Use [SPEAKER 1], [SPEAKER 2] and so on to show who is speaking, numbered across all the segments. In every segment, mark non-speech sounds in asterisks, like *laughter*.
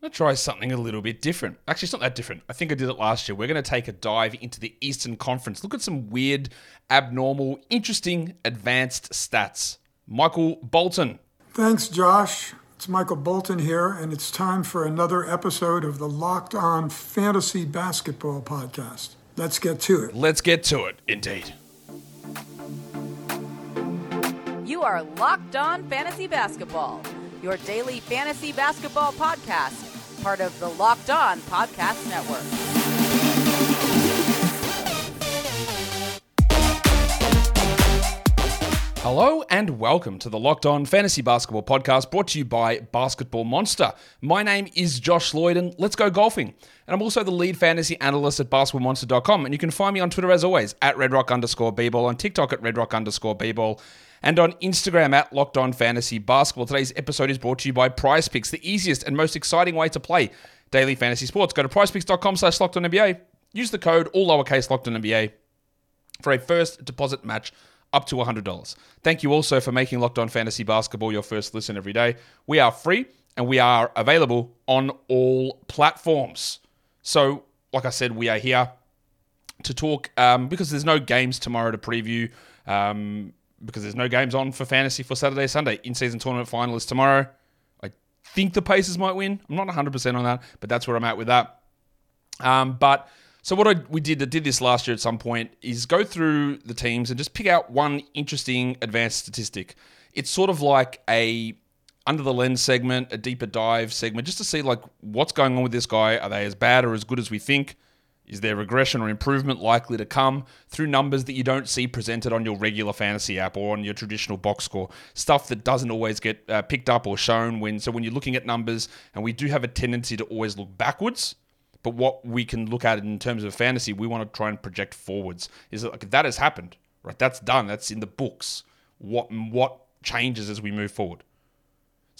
[SPEAKER 1] I'm going to try something a little bit different. Actually, it's not that different. I think I did it last year. We're going to take a dive into the Eastern Conference. Look at some weird, abnormal, interesting, advanced stats. Michael Bolton.
[SPEAKER 2] Thanks, Josh. It's Michael Bolton here, and it's time for another episode of the Locked On Fantasy Basketball Podcast. Let's get to it.
[SPEAKER 1] Let's get to it, indeed.
[SPEAKER 3] You are Locked On Fantasy Basketball, your daily fantasy basketball podcast part of the Locked On Podcast Network.
[SPEAKER 1] Hello and welcome to the Locked On Fantasy Basketball Podcast brought to you by Basketball Monster. My name is Josh Lloyd and let's go golfing. And I'm also the lead fantasy analyst at basketballmonster.com. And you can find me on Twitter as always at redrock underscore bball, on TikTok at redrock underscore bball and on Instagram at Locked On Fantasy Basketball. Today's episode is brought to you by Prize Picks, the easiest and most exciting way to play daily fantasy sports. Go to prizepicks.com slash NBA. Use the code all lowercase locked on NBA for a first deposit match up to $100. Thank you also for making Locked On Fantasy Basketball your first listen every day. We are free and we are available on all platforms. So, like I said, we are here to talk um, because there's no games tomorrow to preview. Um, because there's no games on for fantasy for Saturday, Sunday. In season tournament final is tomorrow. I think the Pacers might win. I'm not 100% on that, but that's where I'm at with that. Um, but so what I we did I did this last year at some point is go through the teams and just pick out one interesting advanced statistic. It's sort of like a under the lens segment, a deeper dive segment, just to see like what's going on with this guy. Are they as bad or as good as we think? Is there regression or improvement likely to come through numbers that you don't see presented on your regular fantasy app or on your traditional box score? Stuff that doesn't always get uh, picked up or shown when. So when you're looking at numbers, and we do have a tendency to always look backwards, but what we can look at in terms of fantasy, we want to try and project forwards. Is that like that has happened, right? That's done. That's in the books. What what changes as we move forward?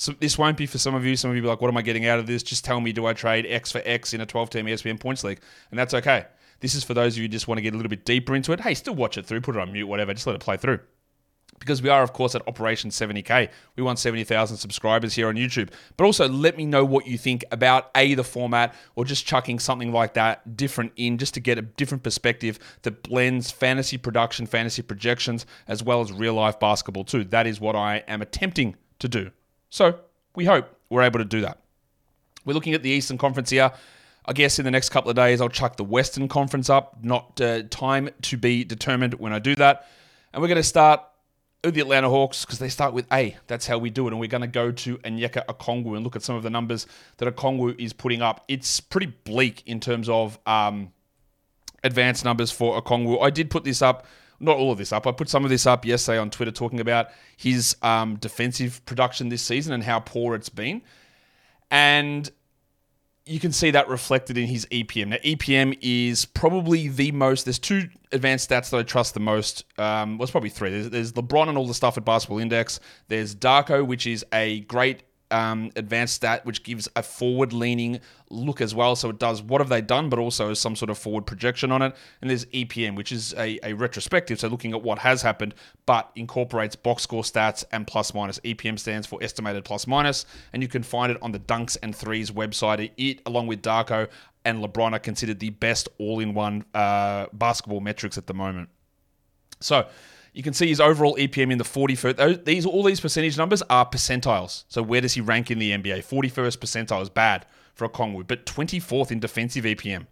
[SPEAKER 1] So this won't be for some of you. Some of you be like, what am I getting out of this? Just tell me, do I trade X for X in a 12 team ESPN points league? And that's okay. This is for those of you who just want to get a little bit deeper into it. Hey, still watch it through, put it on mute, whatever. Just let it play through. Because we are, of course, at Operation 70K. We want 70,000 subscribers here on YouTube. But also, let me know what you think about A, the format, or just chucking something like that different in, just to get a different perspective that blends fantasy production, fantasy projections, as well as real life basketball, too. That is what I am attempting to do. So we hope we're able to do that. We're looking at the Eastern Conference here. I guess in the next couple of days, I'll chuck the Western Conference up. Not uh, time to be determined when I do that. And we're going to start with the Atlanta Hawks because they start with A. That's how we do it. And we're going to go to Onyeka Okongwu and look at some of the numbers that Okongwu is putting up. It's pretty bleak in terms of um, advanced numbers for Okongwu. I did put this up not all of this up. I put some of this up yesterday on Twitter talking about his um, defensive production this season and how poor it's been. And you can see that reflected in his EPM. Now, EPM is probably the most, there's two advanced stats that I trust the most. Um, well, it's probably three. There's, there's LeBron and all the stuff at Basketball Index. There's Darko, which is a great um, advanced stat, which gives a forward leaning look as well. So it does what have they done, but also some sort of forward projection on it. And there's EPM, which is a, a retrospective, so looking at what has happened, but incorporates box score stats and plus minus. EPM stands for estimated plus minus, and you can find it on the Dunks and Threes website. It, along with Darko and LeBron, are considered the best all in one uh, basketball metrics at the moment. So, you can see his overall EPM in the 41st. These all these percentage numbers are percentiles. So where does he rank in the NBA? 41st percentile is bad for Okongwu, but 24th in defensive EPM.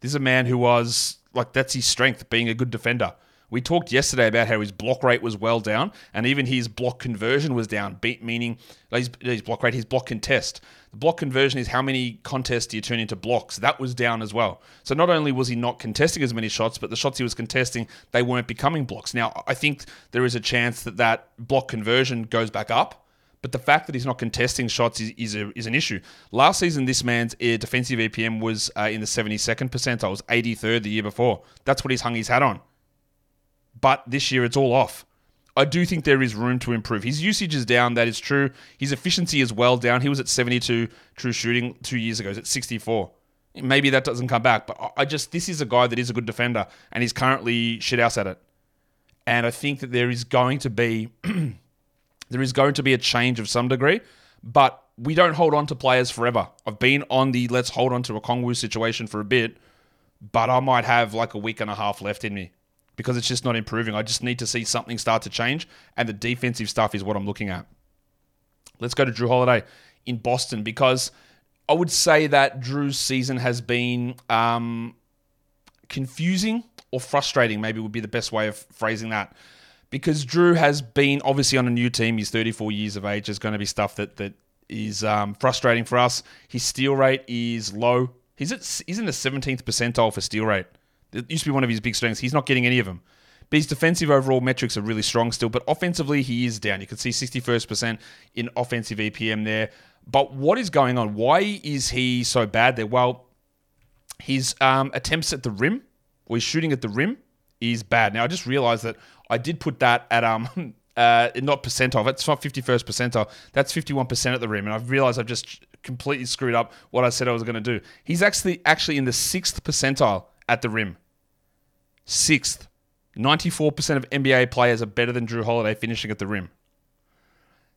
[SPEAKER 1] This is a man who was like that's his strength, being a good defender. We talked yesterday about how his block rate was well down, and even his block conversion was down, meaning his, his block rate, his block contest. The block conversion is how many contests do you turn into blocks. That was down as well. So not only was he not contesting as many shots, but the shots he was contesting, they weren't becoming blocks. Now, I think there is a chance that that block conversion goes back up. But the fact that he's not contesting shots is, is, a, is an issue. Last season, this man's defensive EPM was uh, in the 72nd percentile, was 83rd the year before. That's what he's hung his hat on but this year it's all off. I do think there is room to improve. His usage is down, that is true. His efficiency is well down. He was at 72 true shooting two years ago. He's at 64. Maybe that doesn't come back, but I just, this is a guy that is a good defender and he's currently shithouse at it. And I think that there is going to be, *clears throat* there is going to be a change of some degree, but we don't hold on to players forever. I've been on the let's hold on to Okongwu situation for a bit, but I might have like a week and a half left in me because it's just not improving. I just need to see something start to change, and the defensive stuff is what I'm looking at. Let's go to Jrue Holiday in Boston because I would say that Jrue's season has been um, confusing or frustrating, maybe would be the best way of phrasing that. Because Jrue has been obviously on a new team. He's 34 years of age. There's going to be stuff that that is um, frustrating for us. His steal rate is low. He's at he's in the 17th percentile for steal rate. It used to be one of his big strengths. He's not getting any of them. But his defensive overall metrics are really strong still. But offensively, he is down. You can see 61st percent in offensive EPM there. But what is going on? Why is he so bad there? Well, his um, attempts at the rim, or his shooting at the rim, is bad. Now I just realized that I did put that at um *laughs* uh not percentile. That's not 51st percentile. That's 51% at the rim, and I've realized I've just completely screwed up what I said I was going to do. He's actually actually in the sixth percentile at the rim. Sixth. 94% of NBA players are better than Jrue Holiday finishing at the rim.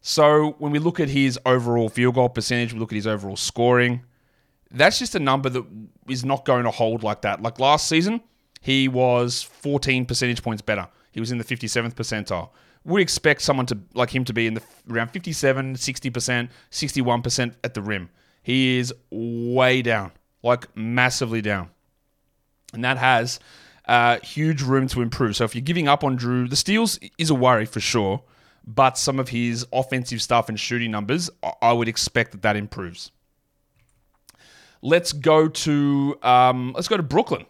[SPEAKER 1] So when we look at his overall field goal percentage, we look at his overall scoring, that's just a number that is not going to hold like that. Like last season, he was 14 percentage points better. He was in the 57th percentile. We expect someone to like him to be in the around 57, 60%, 61% at the rim. He is way down, like massively down. And that has uh, huge room to improve. So if you're giving up on Jrue, the steals is a worry for sure, but some of his offensive stuff and shooting numbers, I would expect that that improves. Let's go to um, let's go to Brooklyn.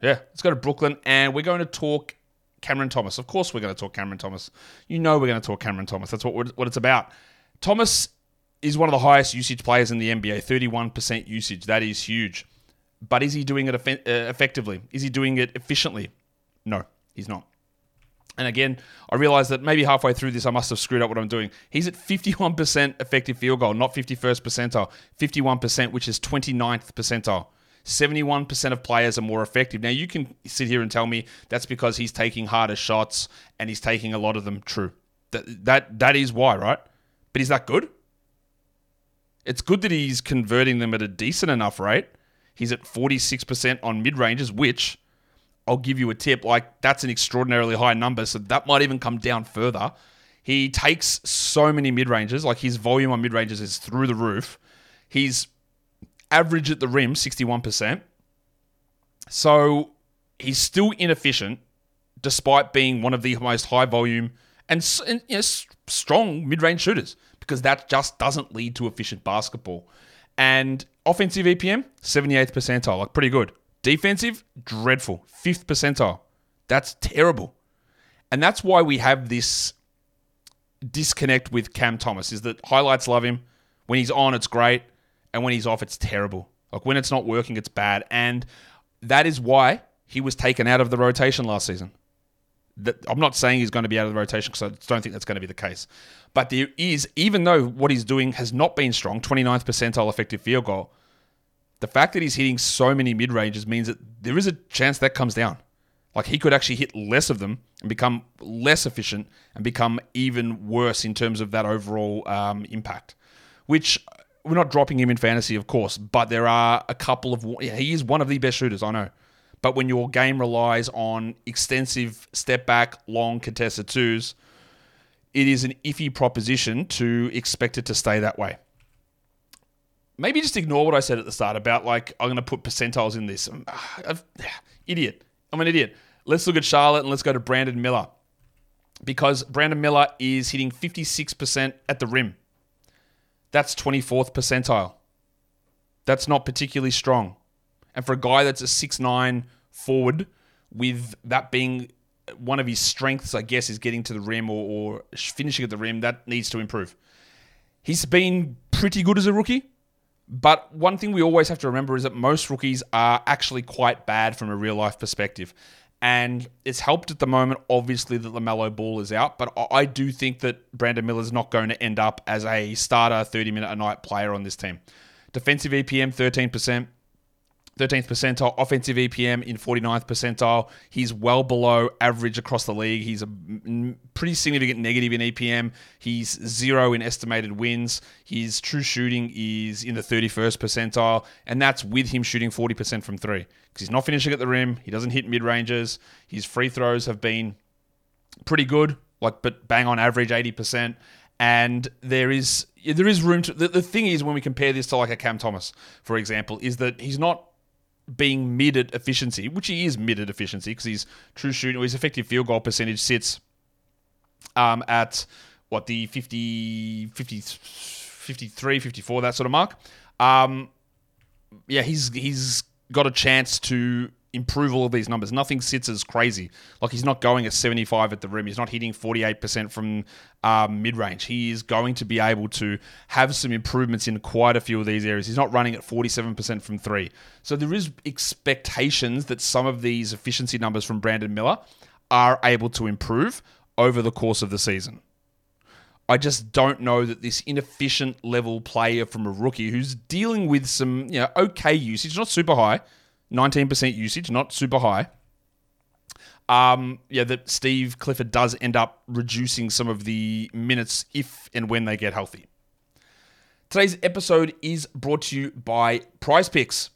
[SPEAKER 1] Yeah, let's go to Brooklyn, and we're going to talk Cameron Thomas. Of course, we're going to talk Cameron Thomas. You know, we're going to talk Cameron Thomas. That's what what it's about. Thomas is one of the highest usage players in the NBA, 31% usage. That is huge. But is he doing it uh, effectively? Is he doing it efficiently? No, he's not. And again, I realized that maybe halfway through this, I must have screwed up what I'm doing. He's at 51% effective field goal, not 51st percentile. 51%, which is 29th percentile. 71% of players are more effective. Now, you can sit here and tell me that's because he's taking harder shots and he's taking a lot of them true. That, that, that is why, right? But is that good? It's good that he's converting them at a decent enough rate. He's at 46% on mid ranges, which I'll give you a tip. Like, that's an extraordinarily high number. So that might even come down further. He takes so many mid ranges. Like, his volume on mid ranges is through the roof. He's average at the rim, 61%. So he's still inefficient despite being one of the most high volume and, and you know, strong mid range shooters because that just doesn't lead to efficient basketball. And offensive EPM, 78th percentile, like pretty good. Defensive, dreadful, 5th percentile. That's terrible. And that's why we have this disconnect with Cam Thomas is that highlights love him. When he's on, it's great. And when he's off, it's terrible. Like when it's not working, it's bad. And that is why he was taken out of the rotation last season. I'm not saying he's going to be out of the rotation because I don't think that's going to be the case. But there is, even though what he's doing has not been strong, 29th percentile effective field goal, the fact that he's hitting so many mid ranges means that there is a chance that comes down. Like he could actually hit less of them and become less efficient and become even worse in terms of that overall um, impact. Which we're not dropping him in fantasy, of course, but there are a couple of. He is one of the best shooters, I know. But when your game relies on extensive step back, long contested twos, it is an iffy proposition to expect it to stay that way. Maybe just ignore what I said at the start about like I'm going to put percentiles in this. I'm, uh, *sighs* idiot. I'm an idiot. Let's look at Charlotte and let's go to Brandon Miller because Brandon Miller is hitting 56% at the rim. That's 24th percentile. That's not particularly strong. And for a guy that's a 6'9 forward, with that being one of his strengths, I guess, is getting to the rim or, or finishing at the rim, that needs to improve. He's been pretty good as a rookie. But one thing we always have to remember is that most rookies are actually quite bad from a real life perspective. And it's helped at the moment, obviously, that LaMelo Ball is out. But I do think that Brandon Miller is not going to end up as a starter 30 minute a night player on this team. Defensive EPM, 13%. 13th percentile offensive EPM in 49th percentile. He's well below average across the league. He's a pretty significant negative in EPM. He's zero in estimated wins. His true shooting is in the 31st percentile, and that's with him shooting 40% from three because he's not finishing at the rim. He doesn't hit mid ranges. His free throws have been pretty good, like but bang on average 80%. And there is there is room to the, the thing is when we compare this to like a Cam Thomas, for example, is that he's not being mid at efficiency, which he is mid at efficiency because his true shooting, or his effective field goal percentage sits um, at what the 50, 50, 53, 54, that sort of mark. Um, yeah, he's he's got a chance to improve all of these numbers. Nothing sits as crazy. Like he's not going at 75 at the rim. He's not hitting 48% from um, mid range. He is going to be able to have some improvements in quite a few of these areas. He's not running at 47% from three. So there is expectations that some of these efficiency numbers from Brandon Miller are able to improve over the course of the season. I just don't know that this inefficient level player from a rookie who's dealing with some, you know, okay usage, not super high, 19% usage, not super high. Um, yeah, that Steve Clifford does end up reducing some of the minutes if and when they get healthy. Today's episode is brought to you by Prize Picks.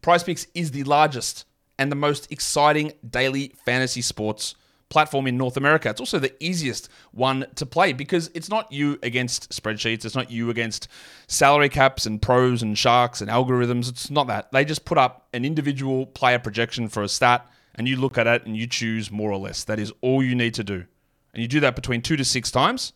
[SPEAKER 1] Prize Picks is the largest and the most exciting daily fantasy sports platform in North America. It's also the easiest one to play because it's not you against spreadsheets. It's not you against salary caps and pros and sharks and algorithms. It's not that. They just put up an individual player projection for a stat and you look at it and you choose more or less. That is all you need to do. And you do that between two to six times,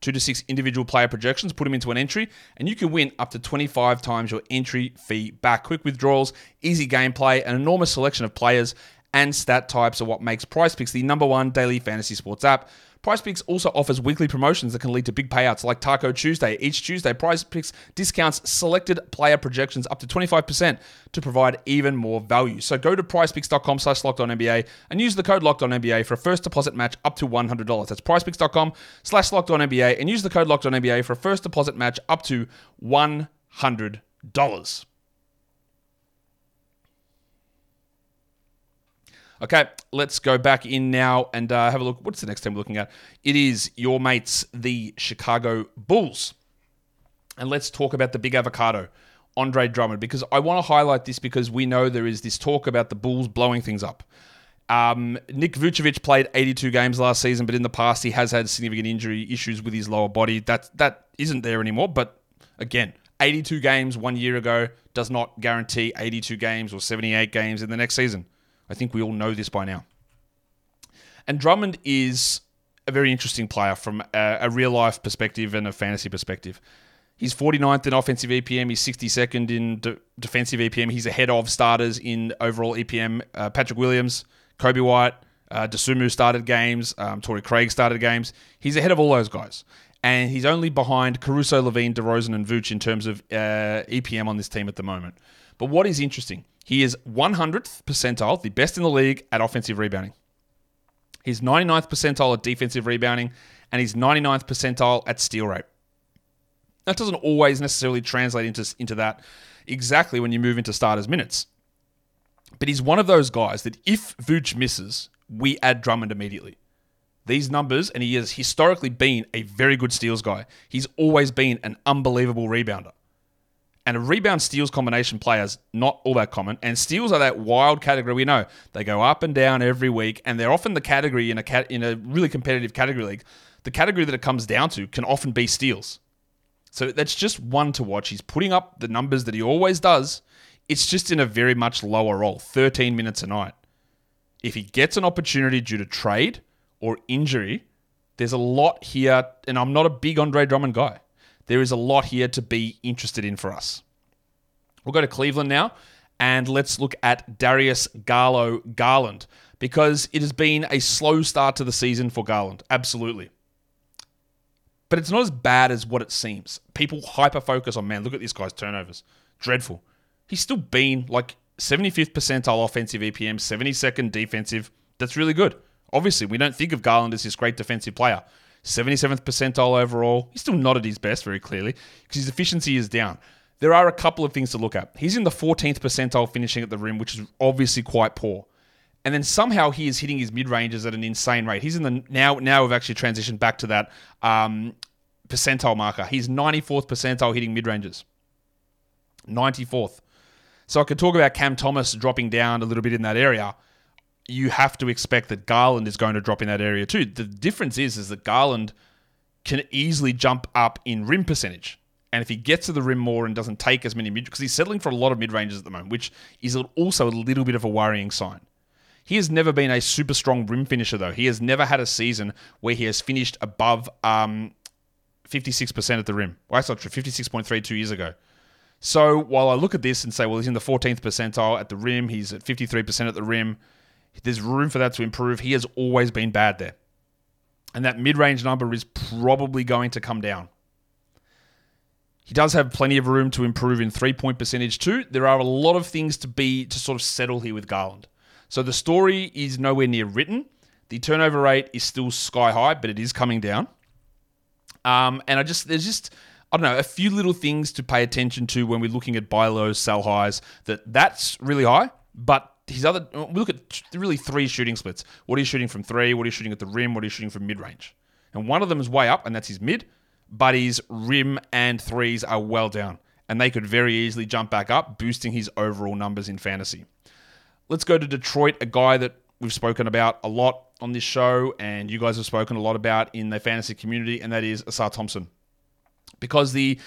[SPEAKER 1] two to six individual player projections, put them into an entry, and you can win up to 25 times your entry fee back. Quick withdrawals, easy gameplay, an enormous selection of players, and stat types are what makes Prize Picks the number one daily fantasy sports app. Prize Picks also offers weekly promotions that can lead to big payouts like Taco Tuesday. Each Tuesday, Prize Picks discounts selected player projections up to 25% to provide even more value. So go to prizepicks.com slash NBA and use the code NBA for a first deposit match up to $100. That's prizepicks.com slash NBA and use the code NBA for a first deposit match up to $100. Okay, let's go back in now and uh, have a look. What's the next team we're looking at? It is your mates, the Chicago Bulls. And let's talk about the big avocado, Andre Drummond, because I want to highlight this because we know there is this talk about the Bulls blowing things up. Um, Nick Vucevic played 82 games last season, but in the past he has had significant injury issues with his lower body. That that isn't there anymore. But again, 82 games one year ago does not guarantee 82 games or 78 games in the next season. I think we all know this by now. And Drummond is a very interesting player from a, a real life perspective and a fantasy perspective. He's 49th in offensive EPM. He's 62nd in de- defensive EPM. He's ahead of starters in overall EPM. Uh, Patrick Williams, Coby White, uh, Dosunmu started games. Um, Torrey Craig started games. He's ahead of all those guys. And he's only behind Caruso, LaVine, DeRozan, and Vooch in terms of uh, EPM on this team at the moment. But what is interesting he is 100th percentile, the best in the league at offensive rebounding. He's 99th percentile at defensive rebounding, and he's 99th percentile at steal rate. That doesn't always necessarily translate into, into that exactly when you move into starters' minutes. But he's one of those guys that if Vooch misses, we add Drummond immediately. These numbers, and he has historically been a very good steals guy. He's always been an unbelievable rebounder. And a rebound steals combination players not all that common. And steals are that wild category we know. They go up and down every week, and they're often the category in a cat in a really competitive category league. The category that it comes down to can often be steals. So that's just one to watch. He's putting up the numbers that he always does. It's just in a very much lower role, 13 minutes a night. If he gets an opportunity due to trade or injury, there's a lot here, and I'm not a big Andre Drummond guy there is a lot here to be interested in for us. We'll go to Cleveland now and let's look at Darius Garlo Garland because it has been a slow start to the season for Garland. Absolutely. But it's not as bad as what it seems. People hyper focus on, man, look at this guy's turnovers. Dreadful. He's still been like 75th percentile offensive EPM, 72nd defensive. That's really good. Obviously, we don't think of Garland as this great defensive player. 77th percentile overall. He's still not at his best, very clearly, because his efficiency is down. there are a couple of things to look at. He's in the 14th percentile finishing at the rim, which is obviously quite poor. And then somehow he is hitting his mid ranges at an insane rate. He's in the now now we've actually transitioned back to that um, percentile marker. He's 94th percentile hitting mid ranges. 94th. So I could talk about Cam Thomas dropping down a little bit in that area. You have to expect that Garland is going to drop in that area too. The difference is is that Garland can easily jump up in rim percentage. And if he gets to the rim more and doesn't take as many mid, because he's settling for a lot of mid ranges at the moment, which is also a little bit of a worrying sign. He has never been a super strong rim finisher, though. He has never had a season where he has finished above um, 56% at the rim. Well, that's not true. 56.3 two years ago. So while I look at this and say, well, he's in the 14th percentile at the rim, he's at 53% at the rim, there's room for that to improve. He has always been bad there. And that mid range number is probably going to come down. He does have plenty of room to improve in three point percentage too. There are a lot of things to be to sort of settle here with Garland. So the story is nowhere near written. The turnover rate is still sky high, but it is coming down. Um, and I just there's just I don't know a few little things to pay attention to when we're looking at buy lows, sell highs. That that's really high, but his other we look at really three shooting splits. What are you shooting from three? What are you shooting at the rim? What are you shooting from mid range? And one of them is way up, and that's his mid. But his rim and threes are well down, and they could very easily jump back up, boosting his overall numbers in fantasy. Let's go to Detroit, a guy that we've spoken about a lot on this show, and you guys have spoken a lot about in the fantasy community, and that is Ausar Thompson. Because the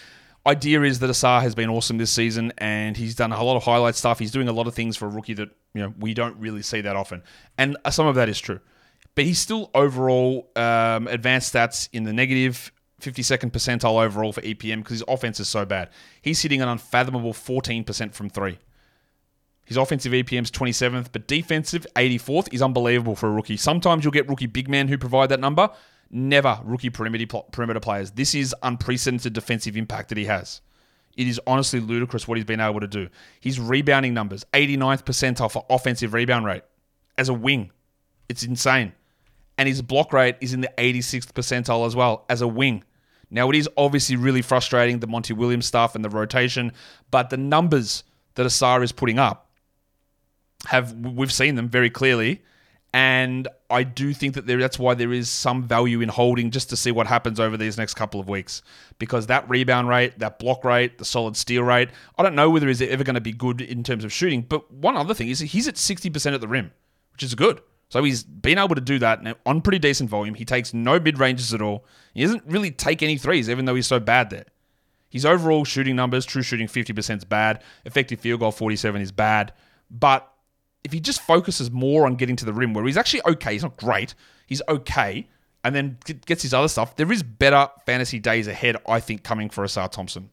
[SPEAKER 1] idea is that Ausar has been awesome this season, and he's done a lot of highlight stuff. He's doing a lot of things for a rookie that you know we don't really see that often, and some of that is true. But he's still overall um, advanced stats in the negative. 52nd percentile overall for EPM because his offense is so bad. He's hitting an unfathomable 14% from three. His offensive EPM's 27th, but defensive 84th is unbelievable for a rookie. Sometimes you'll get rookie big men who provide that number. Never rookie perimeter, perimeter players. This is unprecedented defensive impact that he has. It is honestly ludicrous what he's been able to do. His rebounding numbers, 89th percentile for offensive rebound rate as a wing. It's insane. And his block rate is in the 86th percentile as well as a wing. Now, it is obviously really frustrating, the Monty Williams stuff and the rotation, but the numbers that Ausar is putting up have we've seen them very clearly, and I do think that there, that's why there is some value in holding just to see what happens over these next couple of weeks. Because that rebound rate, that block rate, the solid steal rate, I don't know whether he's ever going to be good in terms of shooting. But one other thing is he's at 60% at the rim, which is good. So he's been able to do that on pretty decent volume. He takes no mid ranges at all. He doesn't really take any threes, even though he's so bad there. His overall shooting numbers, true shooting 50% is bad. Effective field goal 47 is bad. But if he just focuses more on getting to the rim, where he's actually okay, he's not great, he's okay, and then gets his other stuff, there is better fantasy days ahead, I think, coming for Ausar Thompson.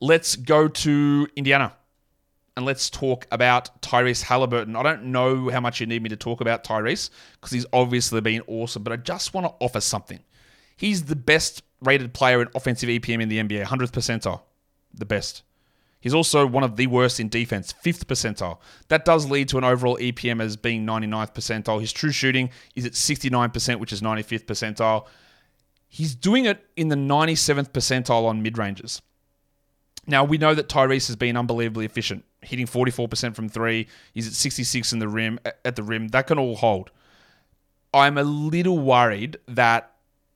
[SPEAKER 1] Let's go to Indiana and let's talk about Tyrese Halliburton. I don't know how much you need me to talk about Tyrese because he's obviously been awesome, but I just want to offer something. He's the best rated player in offensive EPM in the NBA, 100th percentile, the best. He's also one of the worst in defense, 5th percentile. That does lead to an overall EPM as being 99th percentile. His true shooting is at 69%, which is 95th percentile. He's doing it in the 97th percentile on mid ranges. Now, we know that Tyrese has been unbelievably efficient, hitting 44% from three. He's at 66 in the rim at the rim. That can all hold. I'm a little worried that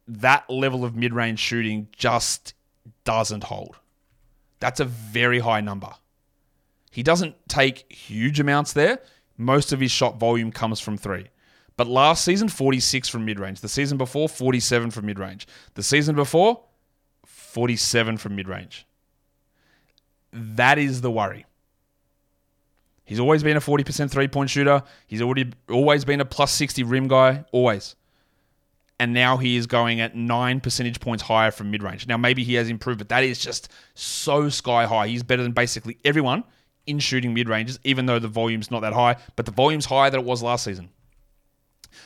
[SPEAKER 1] that level of mid-range shooting just doesn't hold. That's a very high number. He doesn't take huge amounts there. Most of his shot volume comes from three. But last season, 46 from mid range. The season before, 47 from mid range. The season before, 47 from mid range. That is the worry. He's always been a 40% three point shooter. He's already always been a plus 60 rim guy, always and now he is going at nine percentage points higher from mid range. Now, maybe he has improved, but that is just so sky high. He's better than basically everyone in shooting mid ranges, even though the volume's not that high, but the volume's higher than it was last season.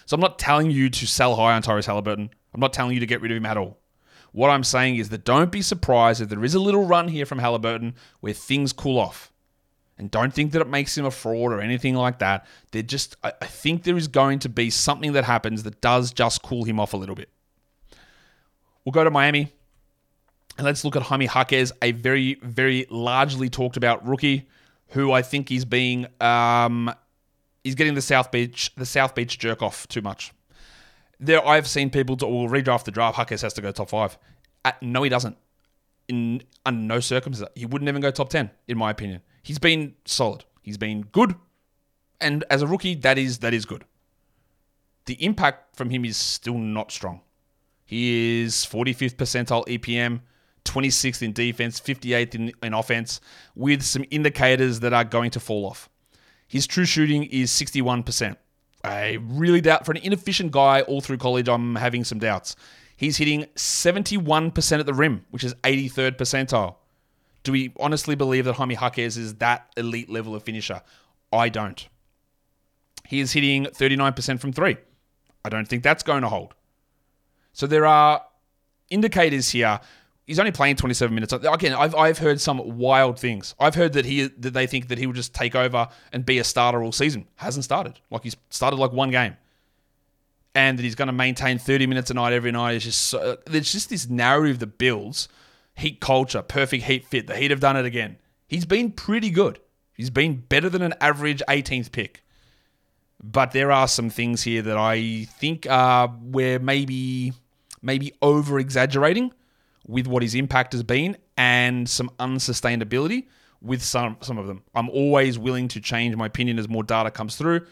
[SPEAKER 1] So I'm not telling you to sell high on Tyrese Halliburton. I'm not telling you to get rid of him at all. What I'm saying is that don't be surprised if there is a little run here from Halliburton where things cool off. And don't think that it makes him a fraud or anything like that. They're just, I, I think there is going to be something that happens that does just cool him off a little bit. We'll go to Miami. And let's look at Jaime Jaquez, a very, very largely talked about rookie who I think is being um, he's getting the South Beach the South Beach jerk off too much. There, I've seen people to well, redraft the draft. Jaquez has to go top five. Uh, no, he doesn't. In under no circumstances, he wouldn't even go top ten, in my opinion. He's been solid. He's been good, and as a rookie, that is that is good. The impact from him is still not strong. He is 45th percentile EPM, 26th in defense, 58th in, in offense, with some indicators that are going to fall off. His true shooting is 61%. I really doubt for an inefficient guy all through college, I'm having some doubts. He's hitting 71% at the rim, which is 83rd percentile. Do we honestly believe that Jaime Jaquez is that elite level of finisher? I don't. He is hitting 39% from three. I don't think that's going to hold. So there are indicators here he's only playing 27 minutes. Again, I've, I've heard some wild things. I've heard that he that they think that he will just take over and be a starter all season. Hasn't started. Like he's started like one game. And that he's going to maintain 30 minutes a night every night. It's just so, there's just this narrative that builds heat culture, perfect heat fit. The Heat have done it again. He's been pretty good. He's been better than an average 18th pick. But there are some things here that I think are where maybe maybe over exaggerating with what his impact has been and some unsustainability with some some of them. I'm always willing to change my opinion as more data comes through,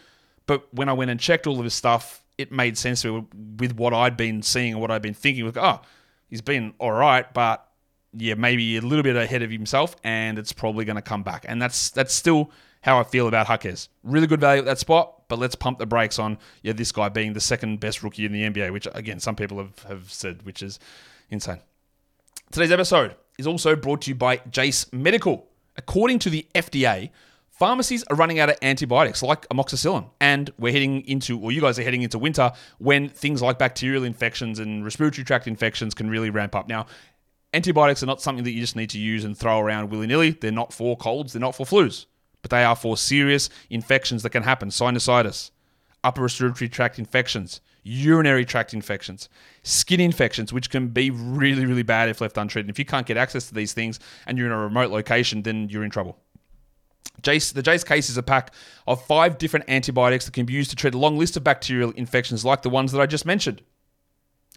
[SPEAKER 1] but when I went and checked all of his stuff, it made sense with what I'd been seeing and what I'd been thinking. With oh, he's been all right, but yeah, maybe a little bit ahead of himself, and it's probably going to come back. And that's that's still how I feel about Jaquez. Really good value at that spot, but let's pump the brakes on yeah this guy being the second best rookie in the NBA, which again some people have, have said, which is insane. Today's episode is also brought to you by Jase Medical. According to the FDA, pharmacies are running out of antibiotics like amoxicillin, and we're heading into, or you guys are heading into winter when things like bacterial infections and respiratory tract infections can really ramp up. Now, antibiotics are not something that you just need to use and throw around willy nilly. They're not for colds, they're not for flus, but they are for serious infections that can happen sinusitis, upper respiratory tract infections, urinary tract infections, skin infections, which can be really, really bad if left untreated. If you can't get access to these things and you're in a remote location, then you're in trouble. Jase, the Jase case is a pack of five different antibiotics that can be used to treat a long list of bacterial infections like the ones that I just mentioned.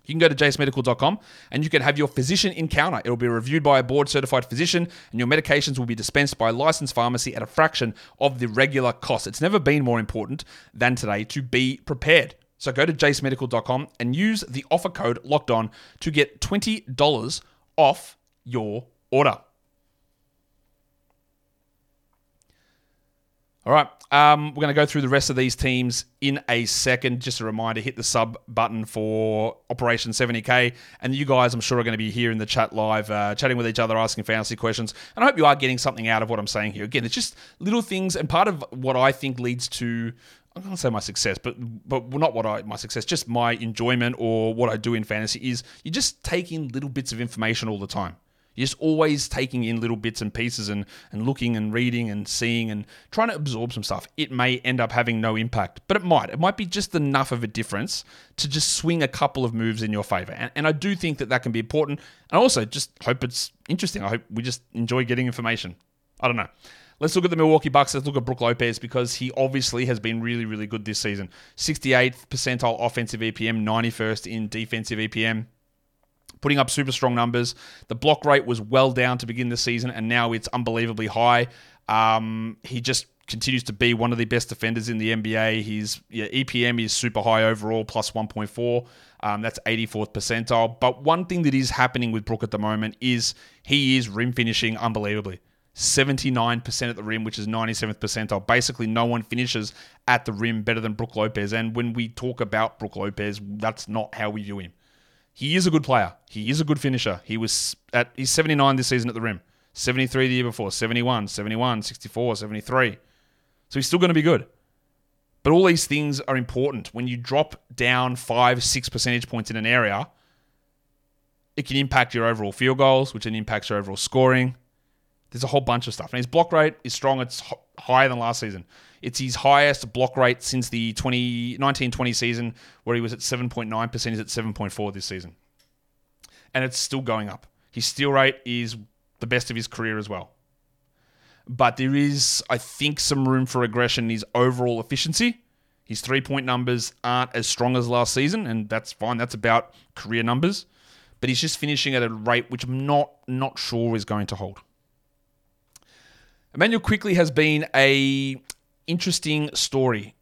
[SPEAKER 1] You can go to jasemedical.com and you can have your physician encounter. It will be reviewed by a board certified physician and your medications will be dispensed by a licensed pharmacy at a fraction of the regular cost. It's never been more important than today to be prepared. So go to jasemedical.com and use the offer code locked on to get $20 off your order. All right, um, we're going to go through the rest of these teams in a second. Just a reminder hit the sub button for Operation 70K. And you guys, I'm sure, are going to be here in the chat live, uh, chatting with each other, asking fantasy questions. And I hope you are getting something out of what I'm saying here. Again, it's just little things. And part of what I think leads to I'm gonna say my success, but but not what I my success, just my enjoyment or what I do in fantasy is you just take in little bits of information all the time. You're just always taking in little bits and pieces and, and looking and reading and seeing and trying to absorb some stuff. It may end up having no impact, but it might. It might be just enough of a difference to just swing a couple of moves in your favor. And, and I do think that that can be important. And also just hope it's interesting. I hope we just enjoy getting information. I don't know. Let's look at the Milwaukee Bucks. Let's look at Brook Lopez because he obviously has been really, really good this season. 68th percentile offensive EPM, 91st in defensive EPM. Putting up super strong numbers. The block rate was well down to begin the season, and now it's unbelievably high. Um, he just continues to be one of the best defenders in the NBA. His yeah, EPM is super high overall, plus 1.4. Um, that's 84th percentile. But one thing that is happening with Brook at the moment is he is rim finishing unbelievably. 79% at the rim, which is 97th percentile. Basically, no one finishes at the rim better than Brook Lopez. And when we talk about Brook Lopez, that's not how we view him. He is a good player. He is a good finisher. He was at he's 79 this season at the rim. 73 the year before, 71, 71, 64, 73. So he's still going to be good. But all these things are important. When you drop down five, six percentage points in an area, it can impact your overall field goals, which then impacts your overall scoring there's a whole bunch of stuff. And his block rate is strong. It's higher than last season. It's his highest block rate since the 20, season, where he was at 7.9%. He's at 7.4 this season. And it's still going up. His steal rate is the best of his career as well. But there is, I think, some room for regression in his overall efficiency. His three point numbers aren't as strong as last season, and that's fine. That's about career numbers. But he's just finishing at a rate which I'm not not sure is going to hold. Immanuel Quickley has been a interesting story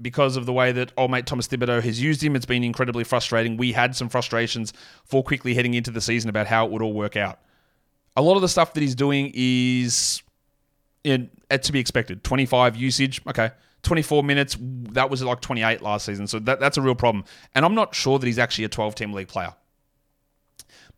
[SPEAKER 1] because of the way that old mate Thomas Thibodeau has used him. It's been incredibly frustrating. We had some frustrations for Quickley heading into the season about how it would all work out. A lot of the stuff that he's doing is in, to be expected. 25 usage, okay. 24 minutes, that was like 28 last season. So that, that's a real problem. And I'm not sure that he's actually a 12 team league player.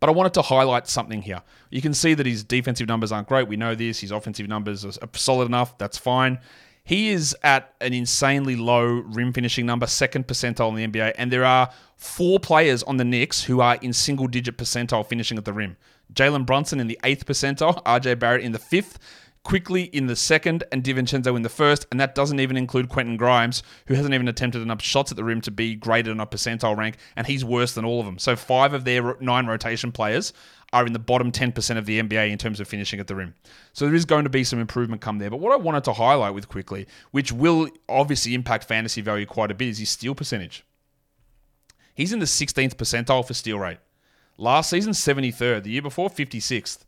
[SPEAKER 1] But I wanted to highlight something here. You can see that his defensive numbers aren't great. We know this. His offensive numbers are solid enough. That's fine. He is at an insanely low rim finishing number, second percentile in the NBA. And there are four players on the Knicks who are in single digit percentile finishing at the rim. Jalen Brunson in the eighth percentile, RJ Barrett in the fifth, Quickley in the second, and DiVincenzo in the first, and that doesn't even include Quentin Grimes, who hasn't even attempted enough shots at the rim to be graded on a percentile rank, and he's worse than all of them. So five of their nine rotation players are in the bottom 10% of the NBA in terms of finishing at the rim. So there is going to be some improvement come there. But what I wanted to highlight with Quickley, which will obviously impact fantasy value quite a bit, is his steal percentage. He's in the 16th percentile for steal rate. Last season, 73rd. The year before, 56th.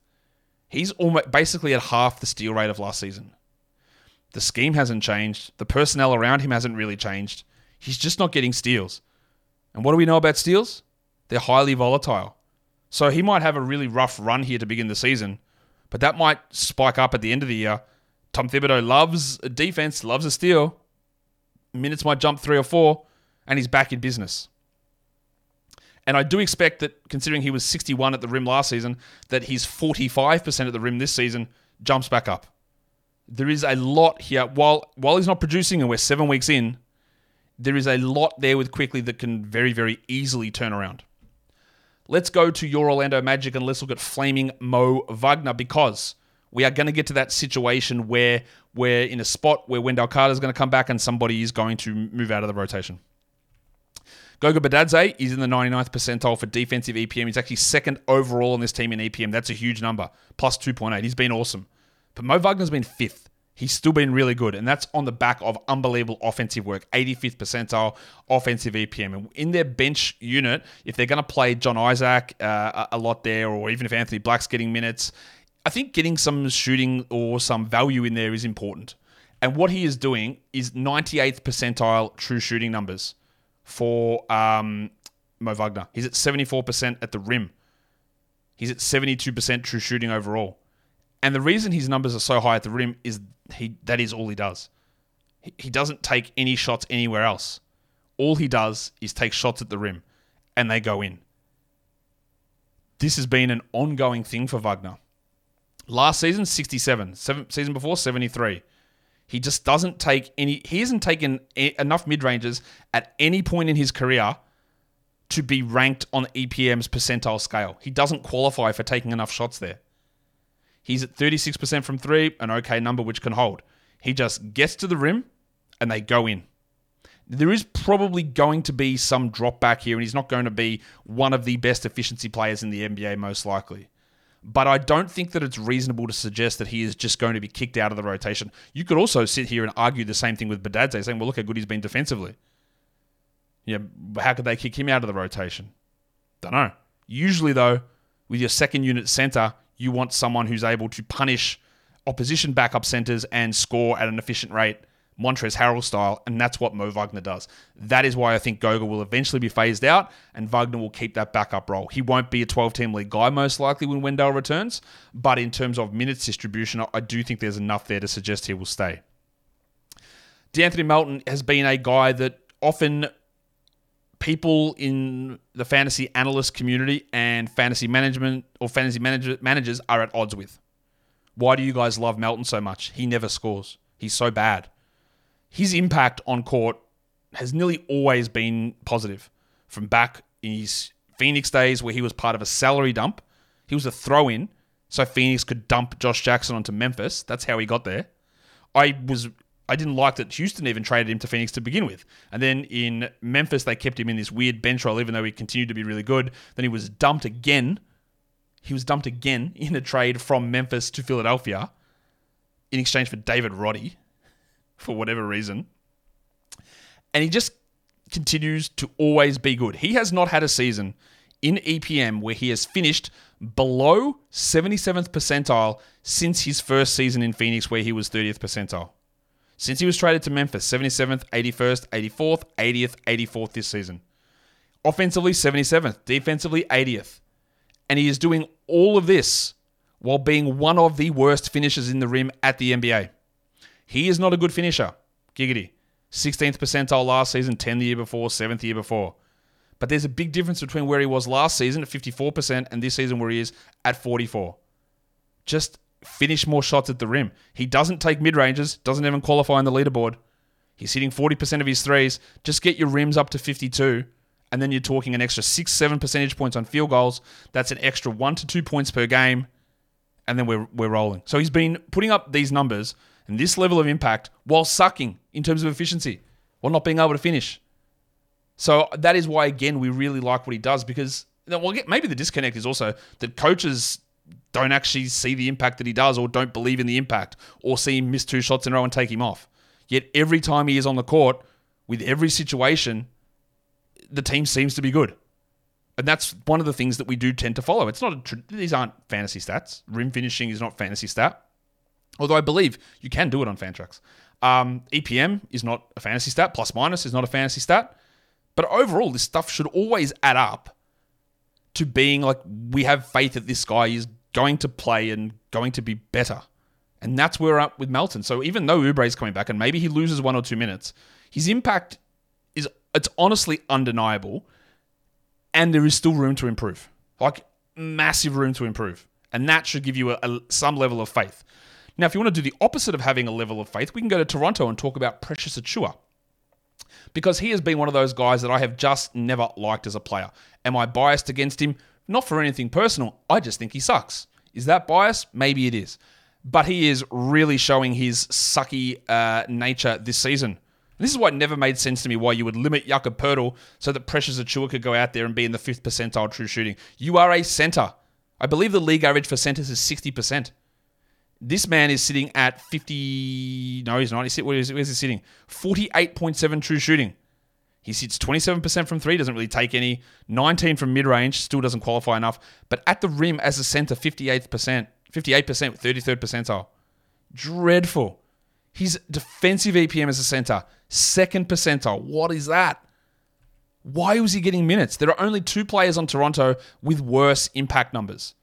[SPEAKER 1] He's almost basically at half the steal rate of last season. The scheme hasn't changed. The personnel around him hasn't really changed. He's just not getting steals. And what do we know about steals? They're highly volatile. So he might have a really rough run here to begin the season, but that might spike up at the end of the year. Tom Thibodeau loves defense, loves a steal. Minutes might jump three or four, and he's back in business. And I do expect that, considering he was 61 at the rim last season, that his 45% at the rim this season jumps back up. There is a lot here. While while he's not producing, and we're seven weeks in, there is a lot there with Quickley that can very, very easily turn around. Let's go to your Orlando Magic and let's look at flaming Mo Wagner because we are going to get to that situation where we're in a spot where Wendell Carter is going to come back and somebody is going to move out of the rotation. Goga Bitadze is in the 99th percentile for defensive EPM. He's actually second overall on this team in EPM. That's a huge number, plus 2.8. He's been awesome. But Mo Wagner's been fifth. He's still been really good, and that's on the back of unbelievable offensive work. 85th percentile offensive EPM. And in their bench unit, if they're going to play John Isaac uh, a lot there, or even if Anthony Black's getting minutes, I think getting some shooting or some value in there is important. And what he is doing is 98th percentile true shooting numbers for um, Mo Wagner. He's at 74% at the rim. He's at 72% true shooting overall. And the reason his numbers are so high at the rim is he that is all he does. He, doesn't take any shots anywhere else. All he does is take shots at the rim and they go in. This has been an ongoing thing for Wagner. Last season, 67. Seven, season before, 73. He just doesn't take any. He hasn't taken enough mid ranges at any point in his career to be ranked on EPM's percentile scale. He doesn't qualify for taking enough shots there. He's at 36% from three, an okay number which can hold. He just gets to the rim and they go in. There is probably going to be some drop back here, and he's not going to be one of the best efficiency players in the NBA, most likely but I don't think that it's reasonable to suggest that he is just going to be kicked out of the rotation. You could also sit here and argue the same thing with Bitadze, saying, well, look how good he's been defensively. Yeah, how could they kick him out of the rotation? Don't know. Usually, though, with your second unit center, you want someone who's able to punish opposition backup centers and score at an efficient rate Montrezl Harrell style, and that's what Mo Wagner does. That is why I think Goga will eventually be phased out, and Wagner will keep that backup role. He won't be a 12 team league guy, most likely, when Wendell returns, but in terms of minutes distribution, I do think there's enough there to suggest he will stay. De'Anthony Melton has been a guy that often people in the fantasy analyst community and fantasy management or fantasy manager, managers are at odds with. Why do you guys love Melton so much? He never scores. He's so bad his impact on court has nearly always been positive. From back in his Phoenix days, where he was part of a salary dump, he was a throw in, so Phoenix could dump Josh Jackson onto Memphis. That's how he got there. I was I didn't like that Houston even traded him to Phoenix to begin with. And then in Memphis, they kept him in this weird bench role, even though he continued to be really good. Then he was dumped again. he was dumped again *laughs* in a trade from Memphis to Philadelphia in exchange for David Roddy *laughs* for whatever reason. And he just continues to always be good. He has not had a season in EPM where he has finished below 77th percentile since his first season in Phoenix, where he was 30th percentile. Since he was traded to Memphis, 77th, 81st, 84th, 80th, 84th this season. Offensively, 77th. Defensively, 80th. And he is doing all of this while being one of the worst finishers in the rim at the NBA. He is not a good finisher. Giggity. 16th percentile last season, 10 the year before, 7th year before. But there's a big difference between where he was last season at 54% and this season where he is at 44. Just finish more shots at the rim. He doesn't take mid ranges, doesn't even qualify on the leaderboard. He's hitting 40% of his threes. Just get your rims up to 52, and then you're talking an extra six, seven percentage points on field goals. That's an extra one to two points per game, and then we're, we're rolling. So he's been putting up these numbers and this level of impact while sucking in terms of efficiency, while not being able to finish. So that is why, again, we really like what he does because well, maybe the disconnect is also that coaches don't actually see the impact that he does or don't believe in the impact or see him miss two shots in a row and take him off. Yet every time he is on the court, with every situation, the team seems to be good. And that's one of the things that we do tend to follow. It's not a, these aren't fantasy stats. Rim finishing is not fantasy stat. Although I believe you can do it on Fantrax. Um, EPM is not a fantasy stat. Plus minus is not a fantasy stat. But overall, this stuff should always add up to being like we have faith that this guy is going to play and going to be better. And that's where we're at with Melton. So even though Oubre is coming back and maybe he loses one or two minutes, his impact is it's honestly undeniable. And there is still room to improve. Like massive room to improve. And that should give you a, a, some level of faith. Now, if you want to do the opposite of having a level of faith, we can go to Toronto and talk about Precious Achiuwa because he has been one of those guys that I have just never liked as a player. Am I biased against him? Not for anything personal. I just think he sucks. Is that bias? Maybe it is. But he is really showing his sucky uh, nature this season. This is why it never made sense to me why you would limit Jakob Poeltl so that Precious Achiuwa could go out there and be in the fifth percentile true shooting. You are a center. I believe the league average for centers is 60%. This man is sitting at 50. No, he's not. He's, where's, where's he sitting? 48.7 true shooting. He sits 27% from three, doesn't really take any. 19 from mid range, still doesn't qualify enough. But at the rim as a center, 58%, 58%, 33rd percentile. Dreadful. His defensive EPM as a center, second percentile. What is that? Why was he getting minutes? There are only two players on Toronto with worse impact numbers.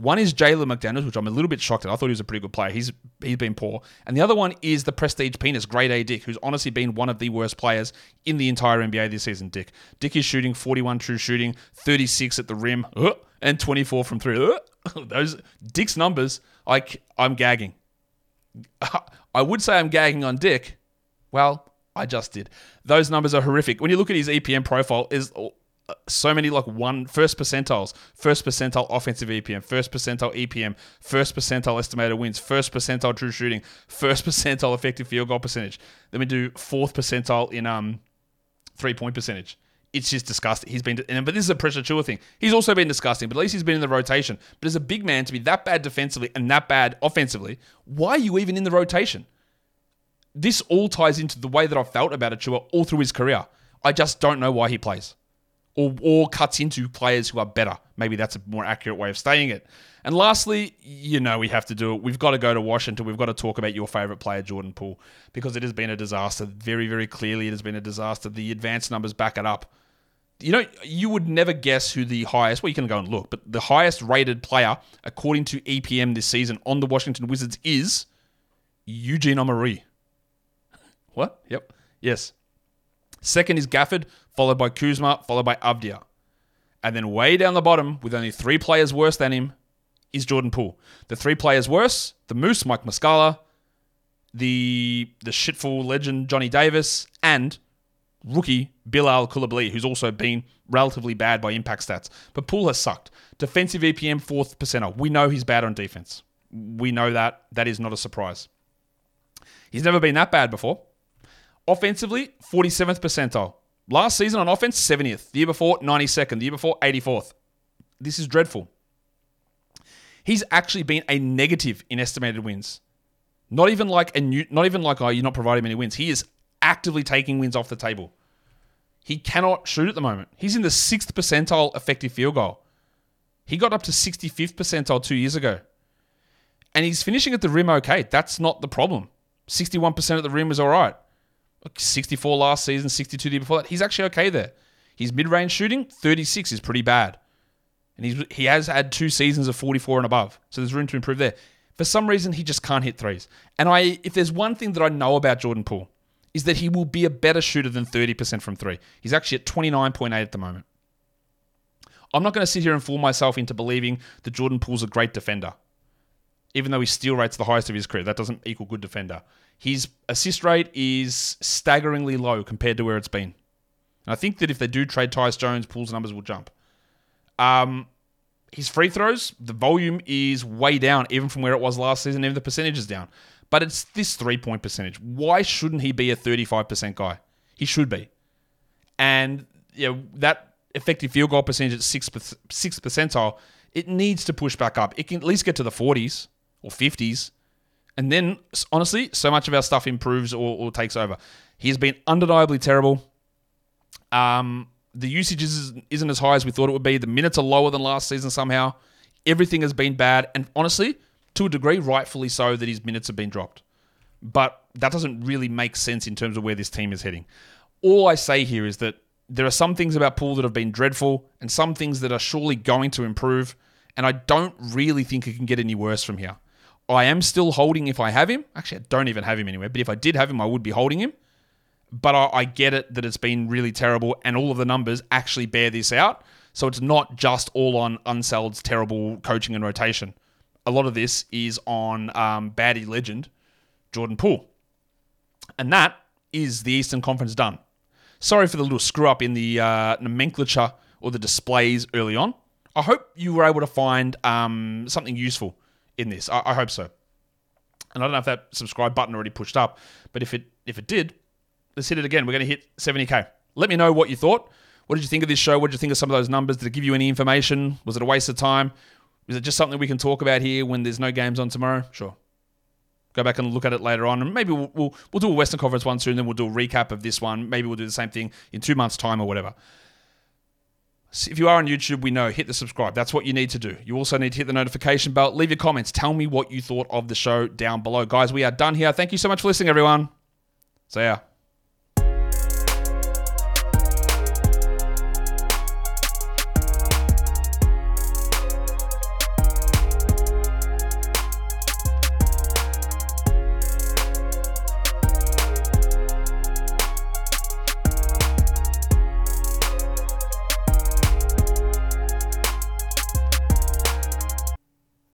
[SPEAKER 1] One is Jalen McDaniels, which I'm a little bit shocked at. I thought he was a pretty good player. He's he's been poor. And the other one is the prestige penis, Grade A Dick, who's honestly been one of the worst players in the entire NBA this season. Dick. Dick is shooting 41 true shooting, 36 at the rim, uh, and 24 from three. Uh, *laughs* those Dick's numbers, like I'm gagging. *laughs* I would say I'm gagging on Dick. Well, I just did. Those numbers are horrific. When you look at his EPM profile, is so many like one first percentiles, first percentile offensive EPM, first percentile EPM, first percentile estimated wins, first percentile true shooting, first *laughs* percentile effective field goal percentage. Then we do fourth percentile in um three point percentage. It's just disgusting. He's been, but this is a Precious Achiuwa thing. He's also been disgusting, but at least he's been in the rotation. But as a big man to be that bad defensively and that bad offensively, why are you even in the rotation? This all ties into the way that I've felt about Achiuwa all through his career. I just don't know why he plays or, or cuts into players who are better. Maybe that's a more accurate way of saying it. And lastly, you know we have to do it. We've got to go to Washington. We've got to talk about your favorite player, Jordan Poole, because it has been a disaster. Very, very clearly, it has been a disaster. The advanced numbers back it up. You know, you would never guess who the highest, well, you can go and look, but the highest rated player, according to EPM this season on the Washington Wizards, is Eugene Omoruyi. *laughs* What? Yep. Yes. Second is Gafford, followed by Kuzma, followed by Avdija. And then way down the bottom, with only three players worse than him, is Jordan Poole. The three players worse, the Moose, Mike Muscala, the the shitful legend Johnny Davis, and rookie Bilal Coulibaly, who's also been relatively bad by impact stats. But Poole has sucked. Defensive EPM, fourth percenter. We know he's bad on defense. We know that. That is not a surprise. He's never been that bad before. Offensively, 47th percentile. Last season on offense, 70th. The year before, 92nd. The year before, 84th. This is dreadful. He's actually been a negative in estimated wins. Not even like a new, not even like oh you're not providing many wins. He is actively taking wins off the table. He cannot shoot at the moment. He's in the sixth percentile effective field goal. He got up to 65th percentile two years ago. And he's finishing at the rim okay. That's not the problem. 61% at the rim is all right. 64 last season, 62 the year before that. He's actually okay there. His mid range shooting, 36 is pretty bad. And he's, he has had two seasons of 44 and above. So there's room to improve there. For some reason, he just can't hit threes. And I, if there's one thing that I know about Jordan Poole, is that he will be a better shooter than 30% from three. He's actually at 29.8 at the moment. I'm not going to sit here and fool myself into believing that Jordan Poole's a great defender. Even though his steal rate's the highest of his career, that doesn't equal good defender. His assist rate is staggeringly low compared to where it's been. And I think that if they do trade Tyus Jones, Poole's numbers will jump. Um, his free throws, the volume is way down, even from where it was last season, even the percentage is down. But it's this three point percentage. Why shouldn't he be a 35% guy? He should be. And you know, that effective field goal percentage at sixth, sixth percentile, it needs to push back up. It can at least get to the 40s or 50s. And then, honestly, so much of our stuff improves or, or takes over. He has been undeniably terrible. Um, the usage is, isn't as high as we thought it would be. The minutes are lower than last season somehow. Everything has been bad. And honestly, to a degree, rightfully so, that his minutes have been dropped. But that doesn't really make sense in terms of where this team is heading. All I say here is that there are some things about Poole that have been dreadful and some things that are surely going to improve. And I don't really think it can get any worse from here. I am still holding if I have him. Actually, I don't even have him anywhere. But if I did have him, I would be holding him. But I, I get it that it's been really terrible and all of the numbers actually bear this out. So it's not just all on Unseld's terrible coaching and rotation. A lot of this is on um, baddie legend Jordan Poole. And that is the Eastern Conference done. Sorry for the little screw up in the uh, nomenclature or the displays early on. I hope you were able to find um, something useful in this. I-, I hope so. And I don't know if that subscribe button already pushed up, but if it if it did, let's hit it again. We're going to hit 70k. Let me know what you thought. What did you think of this show? What did you think of some of those numbers? Did it give you any information? Was it a waste of time? Is it just something we can talk about here when there's no games on tomorrow? Sure go back and look at it later on. And maybe we'll, we'll, we'll do a Western Conference one soon, then we'll do a recap of this one. Maybe we'll do the same thing in two months' time or whatever. If you are on YouTube, we know hit the subscribe. That's what you need to do. You also need to hit the notification bell. Leave your comments. Tell me what you thought of the show down below. Guys, we are done here. Thank you so much for listening, everyone. See ya.